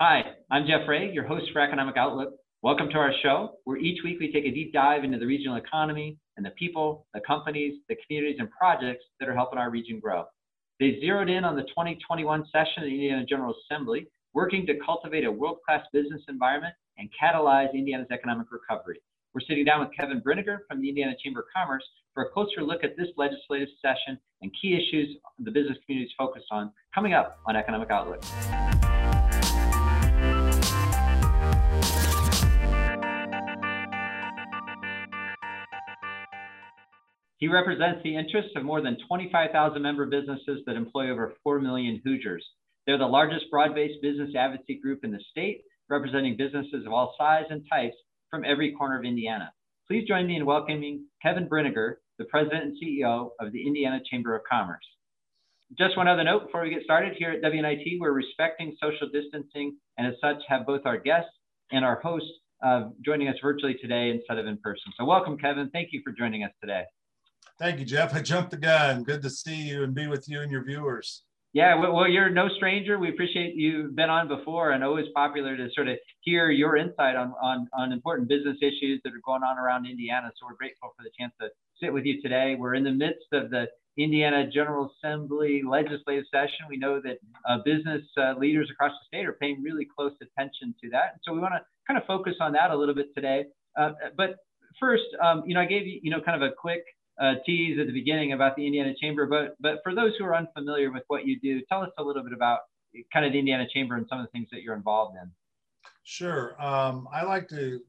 Hi, I'm Jeff Rea, your host for Economic Outlook. Welcome to our show, where each week we take a deep dive into the regional economy and the people, the companies, the communities, and projects that are helping our region grow. They zeroed in on the 2021 session of the Indiana General Assembly, working to cultivate a world class business environment and catalyze Indiana's economic recovery. We're sitting down with Kevin Brinegar from the Indiana Chamber of Commerce for a closer look at this legislative session and key issues the business community is focused on coming up on Economic Outlook. He represents the interests of more than 25,000 member businesses that employ over 4 million Hoosiers. They're the largest broad based business advocacy group in the state, representing businesses of all size and types from every corner of Indiana. Please join me in welcoming Kevin Brinegar, the President and CEO of the Indiana Chamber of Commerce. Just one other note before we get started here at WNIT, we're respecting social distancing and as such have both our guests and our hosts uh, joining us virtually today instead of in person. So welcome, Kevin. Thank you for joining us today. Thank you, Jeff. I jumped the gun. Good to see you and be with you and your viewers. Yeah, well, you're no stranger. We appreciate you've been on before and always popular to sort of hear your insight on, on, on important business issues that are going on around Indiana. So we're grateful for the chance to sit with you today. We're in the midst of the Indiana General Assembly legislative session. We know that uh, business uh, leaders across the state are paying really close attention to that. And so we want to kind of focus on that a little bit today. Uh, but first, um, you know, I gave you, you know, kind of a quick uh, tease at the beginning about the Indiana Chamber, but but for those who are unfamiliar with what you do, tell us a little bit about kind of the Indiana Chamber and some of the things that you're involved in. Sure. Um, I like to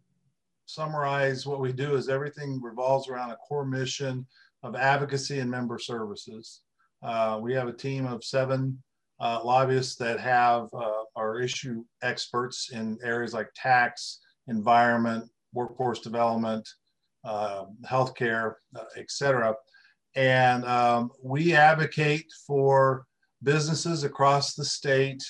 summarize what we do is everything revolves around a core mission of advocacy and member services. Uh, we have a team of seven uh, lobbyists that have uh, our issue experts in areas like tax, environment, workforce development, uh, healthcare, et cetera. And um, we advocate for businesses across the state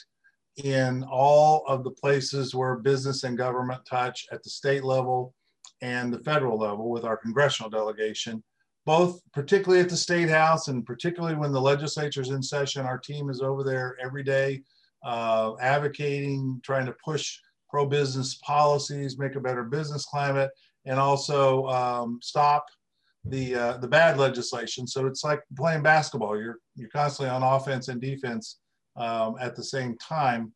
in all of the places where business and government touch at the state level and the federal level with our congressional delegation, both particularly at the state house and particularly when the legislature is in session. Our team is over there every day uh, advocating, trying to push pro business policies, make a better business climate, and also um, stop the uh, the bad legislation. So it's like playing basketball. You're you're constantly on offense and defense um, at the same time.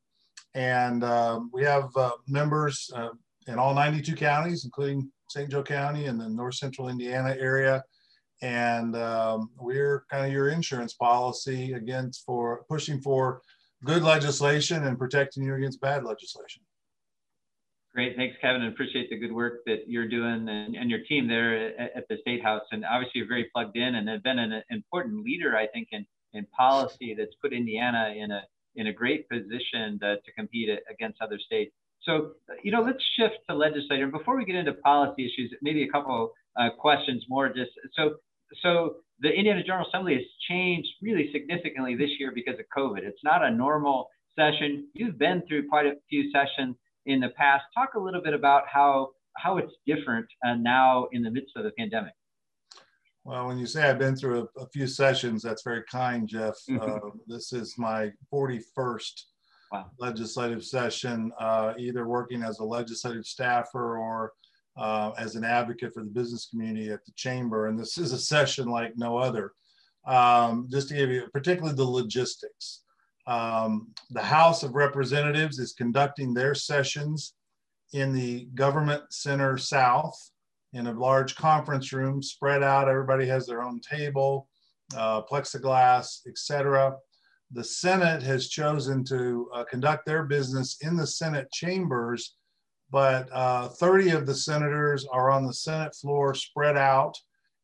And um, we have uh, members uh, in all 92 counties, including St. Joe County and the North Central Indiana area. And um, we're kind of your insurance policy against for pushing for good legislation and protecting you against bad legislation. Great. Thanks, Kevin. And appreciate the good work that you're doing and, and your team there at, at, the State House. And obviously, you're very plugged in and have been an important leader, I think, in, in policy that's put Indiana in a in a great position to, to compete against other states. So, you know, let's shift to legislature. And before we get into policy issues, maybe a couple uh, questions more. Just so, so the Indiana General Assembly has changed really significantly this year because of COVID. It's not a normal session. You've been through quite a few sessions in the past. Talk a little bit about how how it's different uh, now in the midst of the pandemic. Well, when you say I've been through a, a few sessions, that's very kind, Jeff. Uh, this is my 41st wow. legislative session, uh, either working as a legislative staffer or uh, as an advocate for the business community at the chamber. And this is a session like no other. Um, just to give you, particularly the logistics. Um, the House of Representatives is conducting their sessions in the Government Center South in a large conference room spread out. Everybody has their own table, uh, plexiglass, etc. The Senate has chosen to uh, conduct their business in the Senate chambers, but uh, 30 of the senators are on the Senate floor spread out,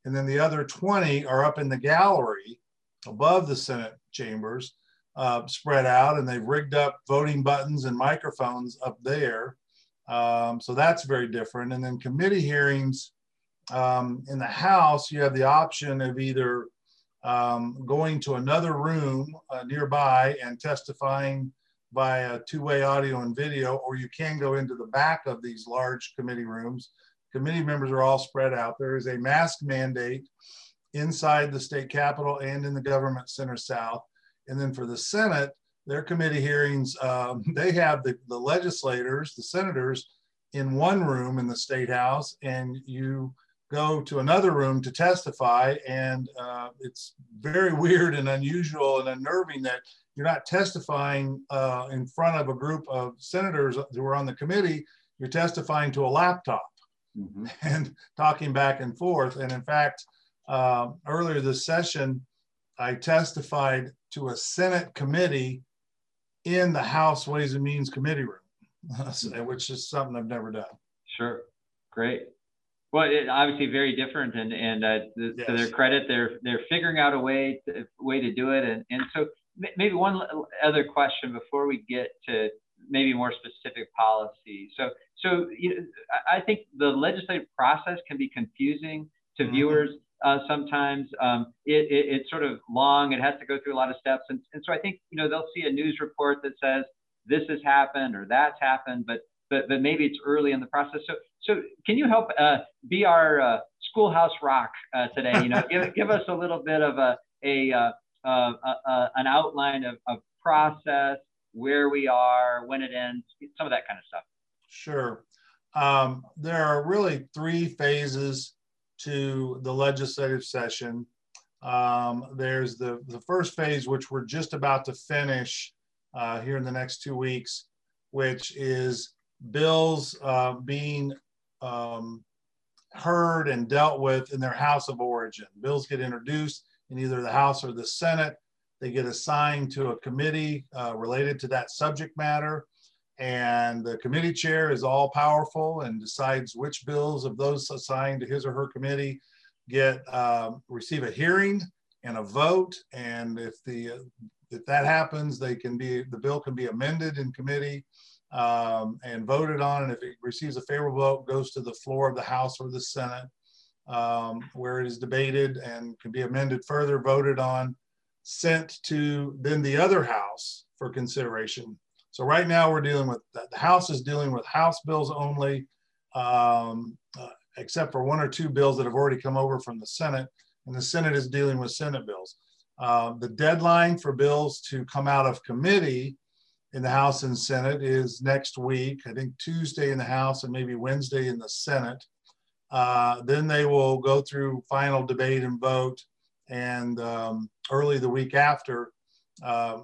and then the other 20 are up in the gallery above the Senate chambers uh, spread out, and they've rigged up voting buttons and microphones up there. Um, so that's very different. And then committee hearings um, in the House, you have the option of either um, going to another room uh, nearby and testifying via two-way audio and video, or you can go into the back of these large committee rooms. Committee members are all spread out. There is a mask mandate inside the state capitol and in the government center south. And then for the Senate, their committee hearings, um, they have the, the legislators, the senators in one room in the state house and you go to another room to testify. And uh, it's very weird and unusual and unnerving that you're not testifying uh, in front of a group of senators who are on the committee, you're testifying to a laptop mm-hmm. and talking back and forth. And in fact, uh, earlier this session, I testified to a Senate committee in the House Ways and Means Committee room, which is something I've never done. Sure, great. Well, it, obviously very different, and and uh, yes. to their credit, they're they're figuring out a way to, way to do it, and and so maybe one other question before we get to maybe more specific policy. So so you know, I think the legislative process can be confusing to mm-hmm. viewers uh, sometimes. Um, it, it, it's sort of long. It has to go through a lot of steps, and and so I think you know they'll see a news report that says this has happened or that's happened, but but but maybe it's early in the process. So so can you help uh, be our uh, schoolhouse rock uh, today? You know, give give us a little bit of a a, uh, uh, an outline of, of process, where we are, when it ends, some of that kind of stuff. Sure. Um, there are really three phases to the legislative session. Um, there's the, the first phase, which we're just about to finish uh, here in the next two weeks, which is bills uh, being um, heard and dealt with in their house of origin. Bills get introduced in either the House or the Senate. They get assigned to a committee uh, related to that subject matter. And the committee chair is all powerful and decides which bills of those assigned to his or her committee get um, receive a hearing and a vote. And if the if that happens, they can be the bill can be amended in committee um, and voted on. And if it receives a favorable vote, goes to the floor of the House or the Senate, um, where it is debated and can be amended further, voted on, sent to then the other House for consideration. So right now we're dealing with the House is dealing with House bills only, um, uh, except for one or two bills that have already come over from the Senate, and the Senate is dealing with Senate bills. Uh, the deadline for bills to come out of committee in the House and Senate is next week. I think Tuesday in the House and maybe Wednesday in the Senate. Uh, then they will go through final debate and vote. And um, early the week after, uh,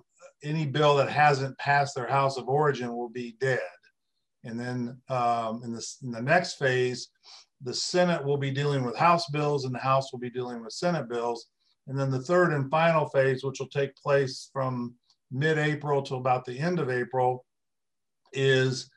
any bill that hasn't passed their House of Origin will be dead. And then um, in, in the next phase, the Senate will be dealing with House bills and the House will be dealing with Senate bills. And then the third and final phase, which will take place from mid-April to about the end of April is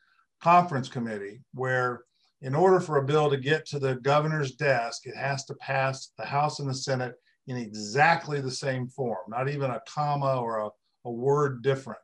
conference committee, where in order for a bill to get to the governor's desk, it has to pass the House and the Senate in exactly the same form, not even a comma or a, a word different.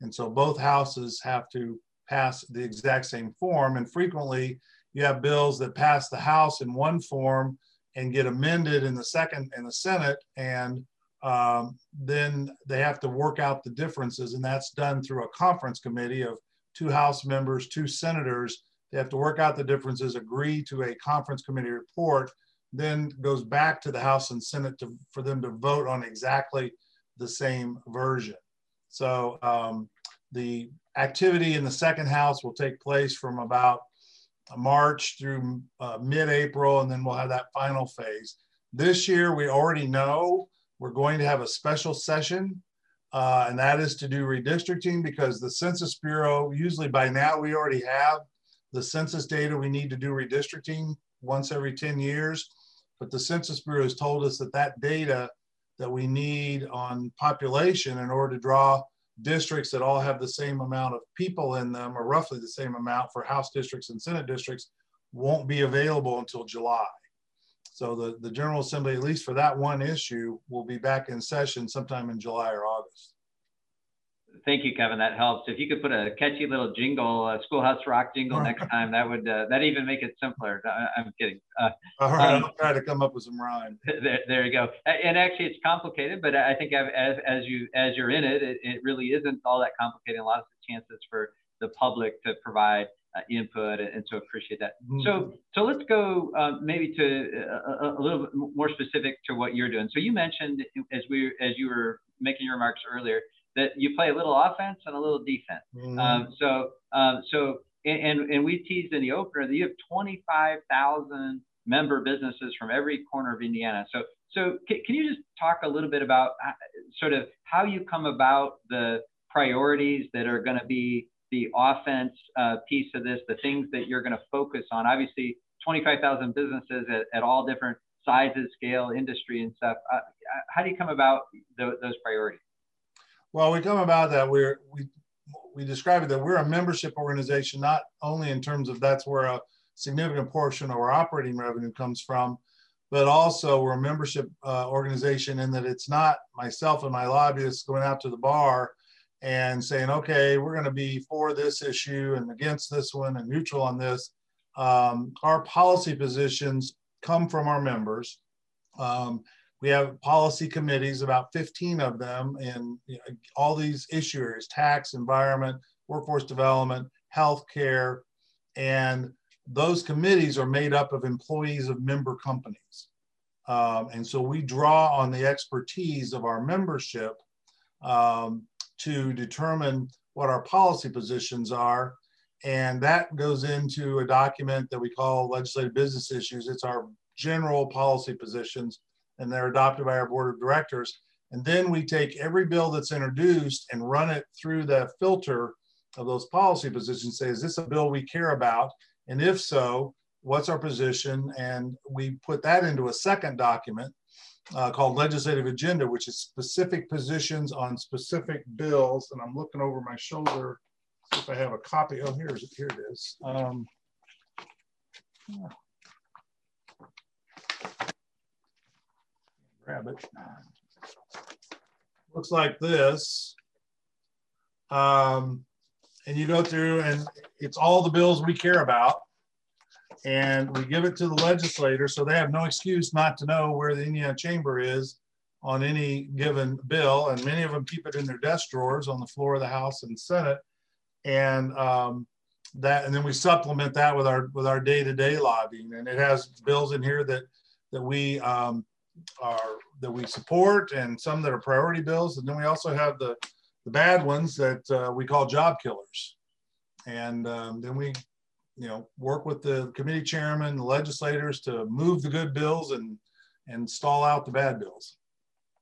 And so both houses have to pass the exact same form. And frequently you have bills that pass the House in one form and get amended in the second in the Senate and um, then they have to work out the differences, and that's done through a conference committee of two House members, two senators. They have to work out the differences, agree to a conference committee report, then goes back to the House and Senate to, for them to vote on exactly the same version. So um, the activity in the second House will take place from about March through uh, mid-April, and then we'll have that final phase. This year, we already know we're going to have a special session, uh, and that is to do redistricting because the Census Bureau, usually by now we already have the census data we need to do redistricting once every 10 years. But the Census Bureau has told us that that data that we need on population in order to draw districts that all have the same amount of people in them or roughly the same amount for House districts and Senate districts won't be available until July. So the, the General Assembly, at least for that one issue, will be back in session sometime in July or August. Thank you, Kevin. That helps. If you could put a catchy little jingle, a Schoolhouse Rock jingle next time, that would uh, that even make it simpler. I, am kidding. Uh, All right, um, I'll try to come up with some rhyme. There, there you go. And actually, it's complicated, but I think as, as you as you're in it, it, it really isn't all that complicated. A lot of chances for the public to provide uh, input, and so appreciate that. Mm-hmm. So, so let's go uh, maybe to uh, a, a, little bit more specific to what you're doing. So you mentioned as we as you were making your remarks earlier that you play a little offense and a little defense. Mm-hmm. Um, so, um, so, and, and we teased in the opener that you have 25,000 member businesses from every corner of Indiana. So, so can, can you just talk a little bit about uh, sort of how you come about the priorities that are going to be the offense uh, piece of this, the things that you're going to focus on? Obviously, 25,000 businesses at, at all different sizes, scale, industry, and stuff. Uh, how do you come about th- those priorities? Well, we come about that we're we we describe it that we're a membership organization, not only in terms of that's where a significant portion of our operating revenue comes from, but also we're a membership uh, organization in that it's not myself and my lobbyists going out to the bar and saying, okay, we're going to be for this issue and against this one and neutral on this. Um, our policy positions come from our members. Um, we have policy committees, about 15 of them, in you know, all these issue areas tax, environment, workforce development, healthcare. And those committees are made up of employees of member companies. Um, and so we draw on the expertise of our membership um, to determine what our policy positions are and that goes into a document that we call legislative business issues. It's our general policy positions, and they're adopted by our board of directors. And then we take every bill that's introduced and run it through the filter of those policy positions. Say, is this a bill we care about? And if so, what's our position? And we put that into a second document uh, called legislative agenda, which is specific positions on specific bills. And I'm looking over my shoulder if I have a copy. Oh, here's here it is. Um, grab it. Looks like this. Um, and you go through and it's all the bills we care about and we give it to the legislator so they have no excuse not to know where the Indiana Chamber is on any given bill. And many of them keep it in their desk drawers on the floor of the House and Senate and um, that and then we supplement that with our with our day-to-day lobbying and it has bills in here that that we um, are that we support and some that are priority bills. And then we also have the the bad ones that uh, we call job killers. And um, then we you know work with the committee chairman the legislators to move the good bills and and stall out the bad bills.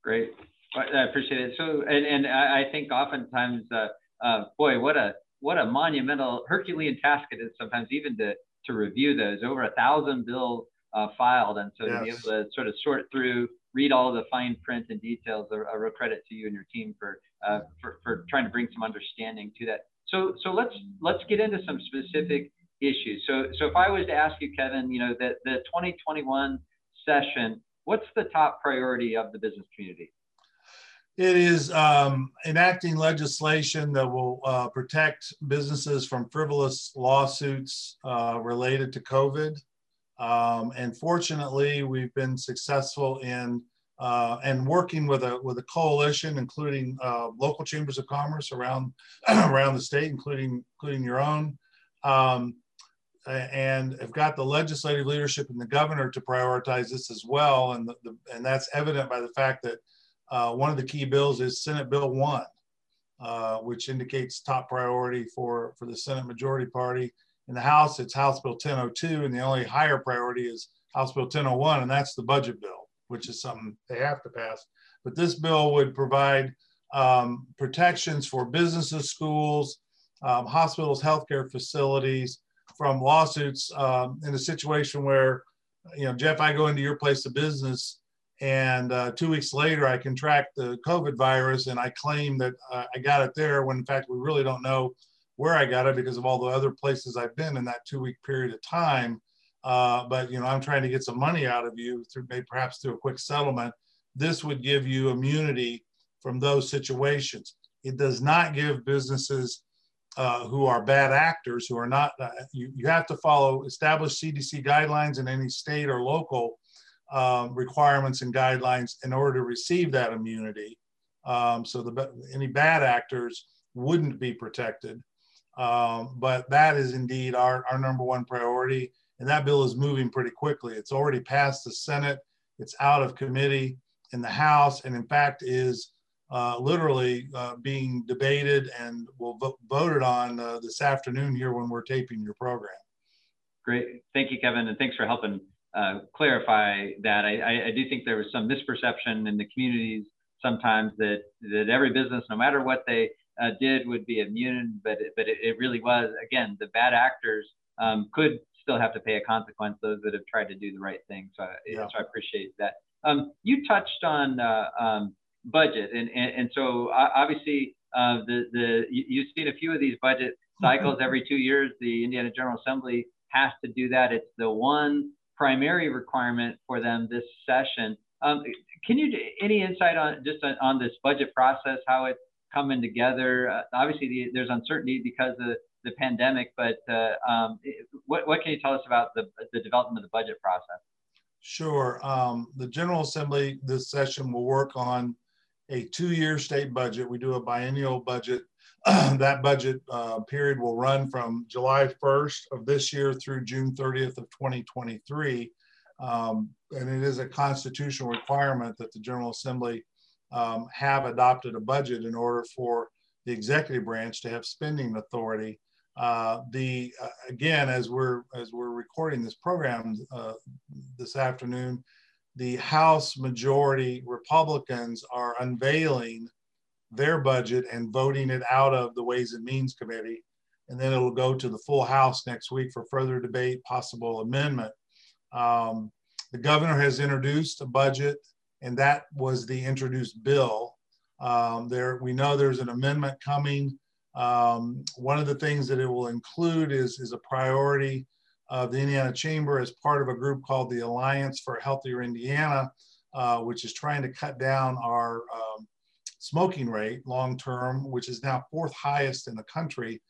Great. I appreciate it. So and, and i think oftentimes uh, uh, boy what a what a monumental Herculean task it is sometimes even to to review those. Over a thousand bills uh, filed, and so yes. to be able to sort of sort through, read all the fine print and details. A, a real credit to you and your team for, uh, for for trying to bring some understanding to that. So so let's let's get into some specific issues. So so if I was to ask you, Kevin, you know that the 2021 session, what's the top priority of the business community? It is um, enacting legislation that will uh, protect businesses from frivolous lawsuits uh, related to COVID. Um, and fortunately, we've been successful in uh, and working with a with a coalition, including uh, local chambers of commerce around around the state, including including your own, um, and have got the legislative leadership and the governor to prioritize this as well. And the, the, and that's evident by the fact that uh, one of the key bills is Senate Bill 1, uh, which indicates top priority for, for the Senate Majority Party. In the House, it's House Bill 1002, and the only higher priority is House Bill 1001, and that's the budget bill, which is something they have to pass. But this bill would provide um, protections for businesses, schools, um, hospitals, healthcare facilities from lawsuits um, in a situation where, you know, Jeff, I go into your place of business and uh, two weeks later, I contract the COVID virus and I claim that uh, I got it there when in fact we really don't know where I got it because of all the other places I've been in that two week period of time. Uh, but you know, I'm trying to get some money out of you through maybe perhaps through a quick settlement. This would give you immunity from those situations. It does not give businesses uh, who are bad actors, who are not, uh, you, you have to follow established CDC guidelines in any state or local um, requirements and guidelines in order to receive that immunity. Um, so the, any bad actors wouldn't be protected. Um, but that is indeed our, our number one priority. And that bill is moving pretty quickly. It's already passed the Senate. It's out of committee in the House. And in fact is uh, literally uh, being debated and will vo- voted on uh, this afternoon here when we're taping your program. Great. Thank you, Kevin. And thanks for helping uh, clarify that. I, I, do think there was some misperception in the communities sometimes that, that every business, no matter what they uh, did, would be immune, but, it, but it, it, really was, again, the bad actors um, could still have to pay a consequence, those that have tried to do the right thing. So, yeah. so I appreciate that. Um, you touched on uh, um, budget, and, and, and so obviously uh, the, the, you've seen a few of these budget cycles every two years. The Indiana General Assembly has to do that. It's the one primary requirement for them this session. Um, can you any insight on just on, on, this budget process, how it's coming together? Uh, obviously, the, there's uncertainty because of the pandemic, but uh, um, what, what can you tell us about the, the development of the budget process? Sure. Um, the General Assembly this session will work on a two-year state budget. We do a biennial budget that budget uh, period will run from July 1st of this year through June 30th of 2023. Um, and it is a constitutional requirement that the General Assembly um, have adopted a budget in order for the executive branch to have spending authority. Uh, the uh, again, as we're as we're recording this program uh, this afternoon, the House majority Republicans are unveiling their budget and voting it out of the Ways and Means Committee. And then it'll go to the full House next week for further debate, possible amendment. Um, the governor has introduced a budget, and that was the introduced bill. Um, there, we know there's an amendment coming. Um, one of the things that it will include is, is a priority of the Indiana Chamber as part of a group called the Alliance for Healthier Indiana, uh, which is trying to cut down our um, smoking rate long term, which is now fourth highest in the country.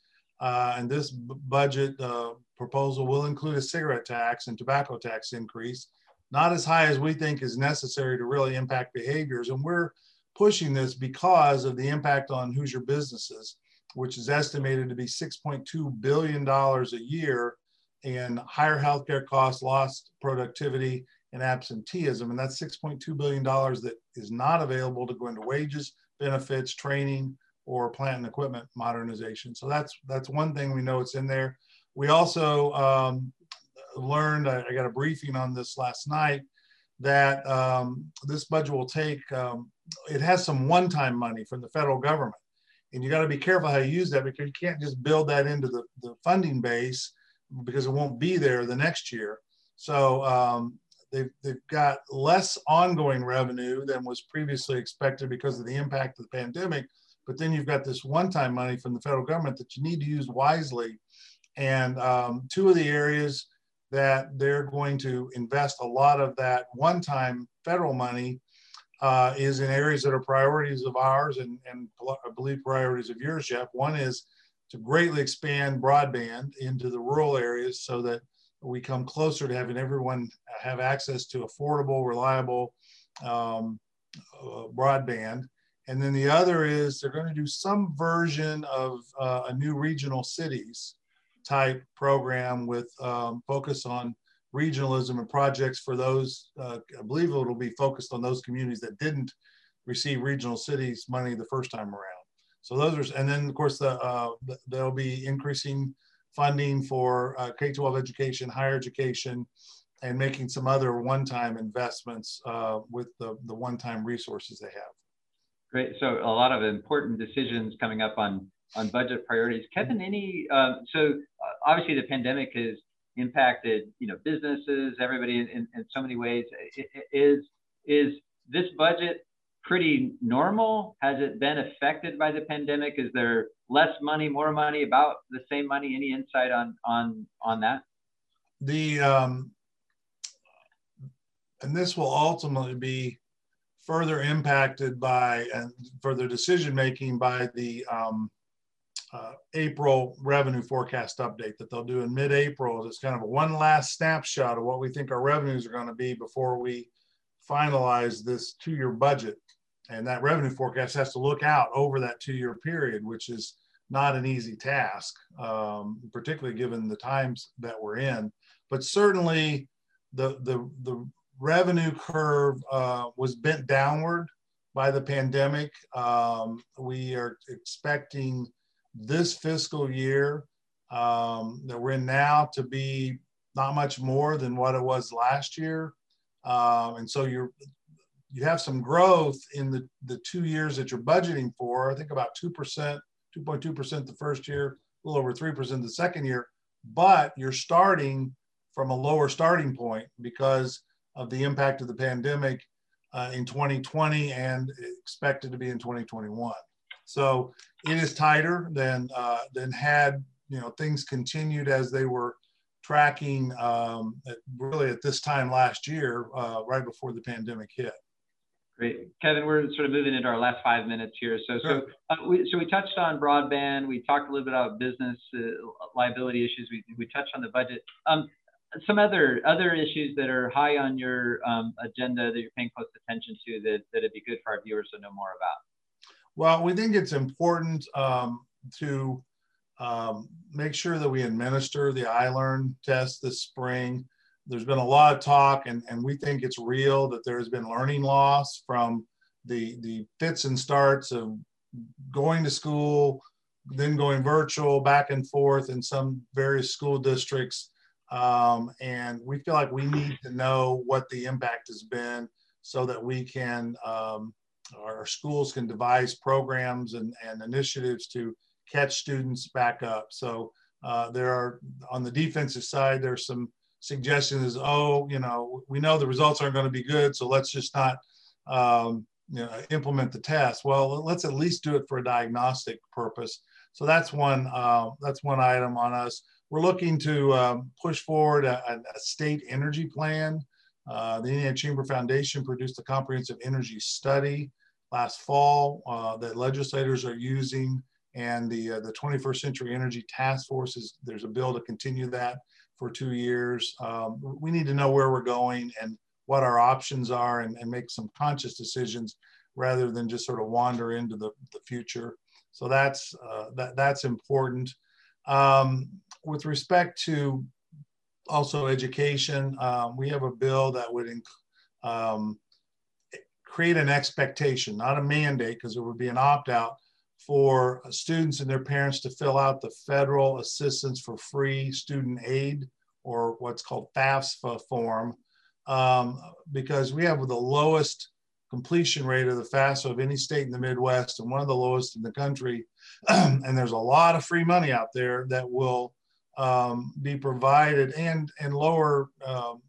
Uh, and this budget uh, proposal will include a cigarette tax and tobacco tax increase, not as high as we think is necessary to really impact behaviors. And we're pushing this because of the impact on Hoosier businesses, which is estimated to be $6.2 billion a year in higher healthcare costs, lost productivity, and absenteeism. And that's $6.2 billion that is not available to go into wages, benefits, training, or plant and equipment modernization. So that's that's one thing we know it's in there. We also um, learned, I, I, got a briefing on this last night, that um, this budget will take, um, it has some one-time money from the federal government. And you got to be careful how you use that because you can't just build that into the, the funding base because it won't be there the next year. So um, they've, they've got less ongoing revenue than was previously expected because of the impact of the pandemic. But then you've got this one time money from the federal government that you need to use wisely. And um, two of the areas that they're going to invest a lot of that one time federal money uh, is in areas that are priorities of ours and, and I believe priorities of yours, Jeff. One is to greatly expand broadband into the rural areas so that we come closer to having everyone have access to affordable, reliable um, uh, broadband. And then the other is they're going to do some version of uh, a new regional cities type program with um, focus on regionalism and projects for those. Uh, I believe it'll be focused on those communities that didn't receive regional cities money the first time around. So those are, and then of course the, uh, they'll be increasing funding for uh, K-12 education, higher education, and making some other one-time investments uh, with the, the one-time resources they have. Great. So a lot of important decisions coming up on on budget priorities. Kevin, any uh, so uh, obviously the pandemic has impacted you know businesses, everybody in, in, in so many ways. Is is this budget pretty normal? Has it been affected by the pandemic? Is there less money, more money, about the same money? Any insight on on on that? The um, and this will ultimately be further impacted by and further decision making by the um, uh, April revenue forecast update that they'll do in mid-April. It's kind of a one last snapshot of what we think our revenues are going to be before we finalize this two-year budget and that revenue forecast has to look out over that two-year period, which is not an easy task, um, particularly given the times that we're in. But certainly, the the the revenue curve uh, was bent downward by the pandemic. Um, we are expecting this fiscal year um, that we're in now to be not much more than what it was last year. Um, and so you're you have some growth in the, the two years that you're budgeting for. I think about 2%, 2.2% the first year, a little over 3% the second year, but you're starting from a lower starting point because of the impact of the pandemic uh, in 2020 and expected to be in 2021. So it is tighter than uh, than had you know things continued as they were tracking um, at, really at this time last year, uh, right before the pandemic hit. Great, Kevin. We're sort of moving into our last five minutes here. So, sure. so uh, we so we touched on broadband. We talked a little bit about business uh, liability issues. We we touched on the budget. Um, some other other issues that are high on your um, agenda that you're paying close attention to that that it'd be good for our viewers to know more about. Well, we think it's important um, to um, make sure that we administer the iLearn test this spring. There's been a lot of talk, and, and we think it's real that there has been learning loss from the the fits and starts of going to school, then going virtual, back and forth in some various school districts um, and we feel like we need to know what the impact has been so that we can, um, our schools can devise programs and, and initiatives to catch students back up. So uh, there are, on the defensive side, there's some suggestions, oh, you know, we know the results aren't going to be good, so let's just not um, you know, implement the test. Well, let's at least do it for a diagnostic purpose. So that's one, uh, that's one item on us. We're looking to um, push forward a, a, state energy plan. Uh, the Indiana Chamber Foundation produced a comprehensive energy study last fall uh, that legislators are using and the, uh, the 21st Century Energy Task Force is, there's a bill to continue that for two years. Um, we need to know where we're going and what our options are and, and make some conscious decisions rather than just sort of wander into the, the future. So that's, uh, that, that's important. Um, with respect to also education, um, we have a bill that would um, create an expectation, not a mandate, because it would be an opt-out for students and their parents to fill out the federal assistance for free student aid or what's called FAFSA form, um, because we have the lowest completion rate of the FAFSA of any state in the Midwest and one of the lowest in the country. and there's a lot of free money out there that will um, be provided and, and lower um,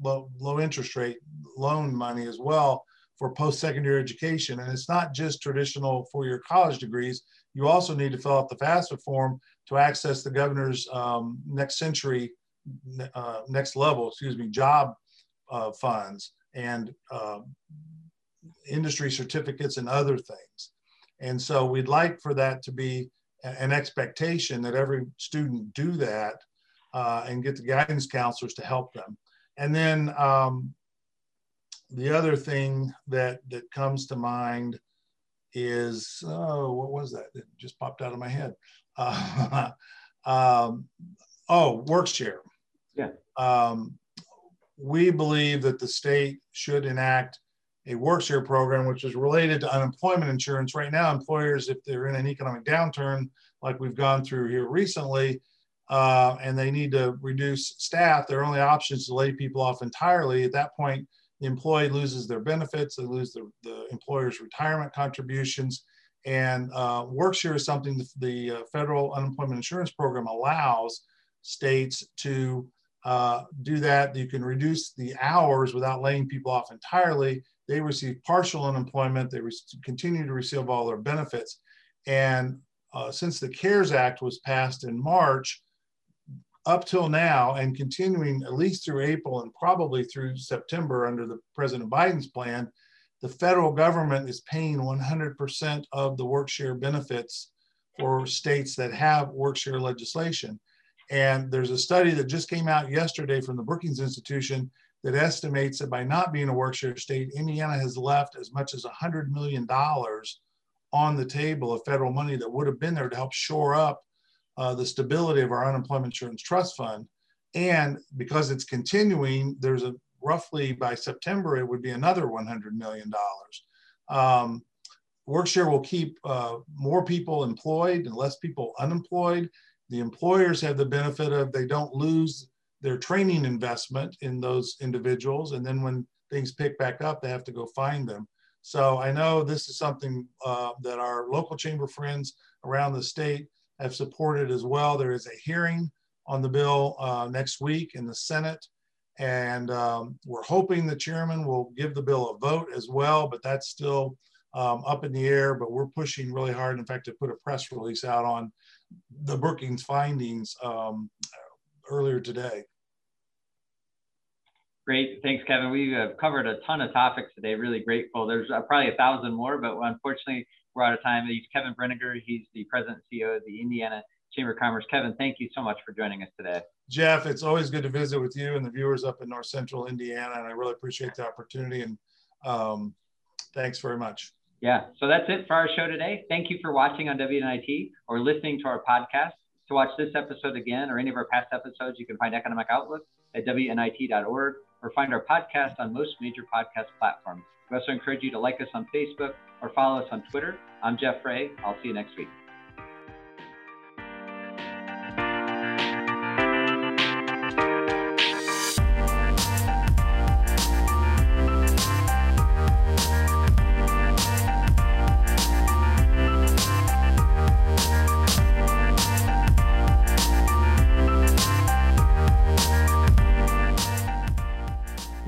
low, low interest rate loan money as well for post-secondary education. And it's not just traditional for your college degrees. You also need to fill out the FAFSA form to access the governor's um, next century, uh, next level, excuse me, job uh, funds and uh, industry certificates and other things. And so we'd like for that to be an expectation that every student do that uh, and get the guidance counselors to help them. And then um, the other thing that, that comes to mind is, oh, what was that? It just popped out of my head. Uh, um, oh, WorkShare. Yeah. Um, we believe that the state should enact a WorkShare program, which is related to unemployment insurance. Right now, employers, if they're in an economic downturn, like we've gone through here recently, uh, and they need to reduce staff, their only option is to lay people off entirely. At that point, the employee loses their benefits, they lose the, the employer's retirement contributions. And uh, WorkShare is something the, the uh, federal unemployment insurance program allows states to uh, do that. You can reduce the hours without laying people off entirely they receive partial unemployment. They continue to receive all their benefits. And uh, since the CARES Act was passed in March, up till now and continuing at least through April and probably through September under the President Biden's plan, the federal government is paying 100% of the work-share benefits for states that have work-share legislation. And there's a study that just came out yesterday from the Brookings Institution that estimates that by not being a work-share state, Indiana has left as much as $100 million on the table of federal money that would have been there to help shore up uh, the stability of our unemployment insurance trust fund. And because it's continuing, there's a roughly by September, it would be another $100 million. Um, Workshare will keep uh, more people employed and less people unemployed. The employers have the benefit of they don't lose their training investment in those individuals. And then when things pick back up, they have to go find them. So I know this is something uh, that our local chamber friends around the state have supported as well. There is a hearing on the bill uh, next week in the Senate. And um, we're hoping the chairman will give the bill a vote as well, but that's still um, up in the air. But we're pushing really hard. In fact, to put a press release out on the Brookings findings um, earlier today. Great. Thanks, Kevin. We have covered a ton of topics today. Really grateful. There's uh, probably a thousand more, but unfortunately, we're out of time. He's Kevin Brinegar. He's the president and CEO of the Indiana Chamber of Commerce. Kevin, thank you so much for joining us today. Jeff, it's always good to visit with you and the viewers up in North Central Indiana, and I really appreciate the opportunity. And um, thanks very much. Yeah, so that's it for our show today. Thank you for watching on WNIT or listening to our podcast. To watch this episode again or any of our past episodes, you can find Economic Outlook at WNIT.org or find our podcast on most major podcast platforms. We also encourage you to like us on Facebook or follow us on Twitter. I'm Jeff Rea. I'll see you next week.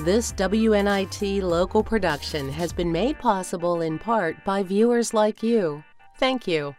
This WNIT local production has been made possible in part by viewers like you. Thank you.